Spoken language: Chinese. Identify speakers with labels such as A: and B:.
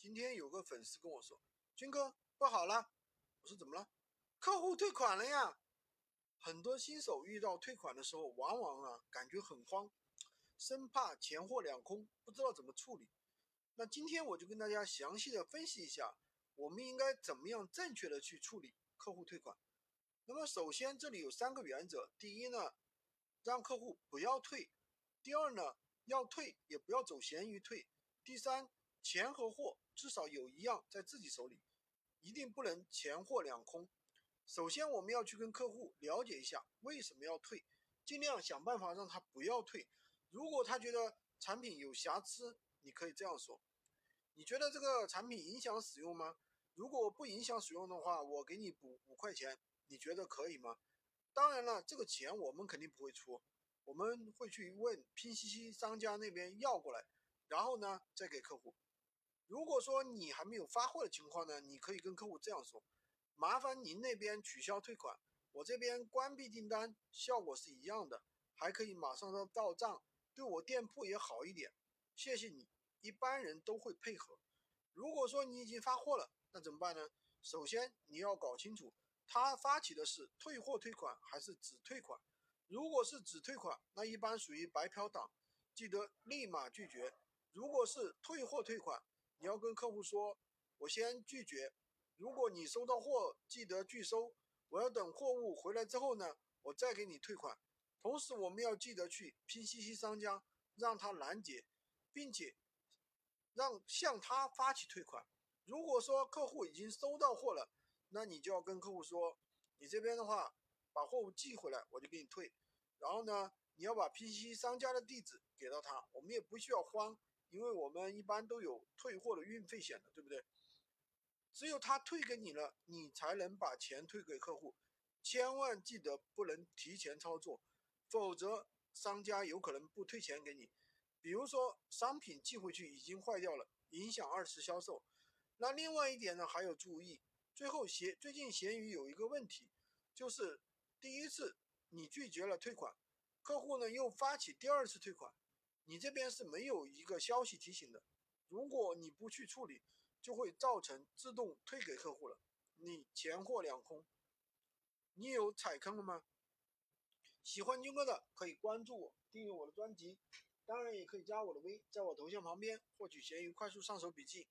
A: 今天有个粉丝跟我说：“军哥，不好了！”我说：“怎么了？”客户退款了呀！很多新手遇到退款的时候，往往啊感觉很慌，生怕钱货两空，不知道怎么处理。那今天我就跟大家详细的分析一下，我们应该怎么样正确的去处理客户退款。那么首先这里有三个原则：第一呢，让客户不要退；第二呢，要退也不要走闲鱼退；第三，钱和货至少有一样在自己手里，一定不能钱货两空。首先我们要去跟客户了解一下为什么要退，尽量想办法让他不要退。如果他觉得产品有瑕疵，你可以这样说。你觉得这个产品影响使用吗？如果不影响使用的话，我给你补五块钱，你觉得可以吗？当然了，这个钱我们肯定不会出，我们会去问拼夕夕商家那边要过来，然后呢再给客户。如果说你还没有发货的情况呢，你可以跟客户这样说：麻烦您那边取消退款，我这边关闭订单，效果是一样的，还可以马上的到账，对我店铺也好一点。谢谢你。一般人都会配合。如果说你已经发货了，那怎么办呢？首先你要搞清楚，他发起的是退货退款还是只退款。如果是只退款，那一般属于白嫖党，记得立马拒绝。如果是退货退款，你要跟客户说，我先拒绝。如果你收到货，记得拒收。我要等货物回来之后呢，我再给你退款。同时我们要记得去拼夕夕商家，让他拦截，并且。让向他发起退款。如果说客户已经收到货了，那你就要跟客户说，你这边的话把货物寄回来，我就给你退。然后呢，你要把拼夕夕商家的地址给到他，我们也不需要慌，因为我们一般都有退货的运费险的，对不对？只有他退给你了，你才能把钱退给客户。千万记得不能提前操作，否则商家有可能不退钱给你。比如说商品寄回去已经坏掉了，影响二次销售。那另外一点呢，还要注意。最后闲最近闲鱼有一个问题，就是第一次你拒绝了退款，客户呢又发起第二次退款，你这边是没有一个消息提醒的。如果你不去处理，就会造成自动退给客户了，你钱货两空。你有踩坑了吗？喜欢军哥的可以关注我，订阅我的专辑。当然也可以加我的微，在我头像旁边获取闲鱼快速上手笔记。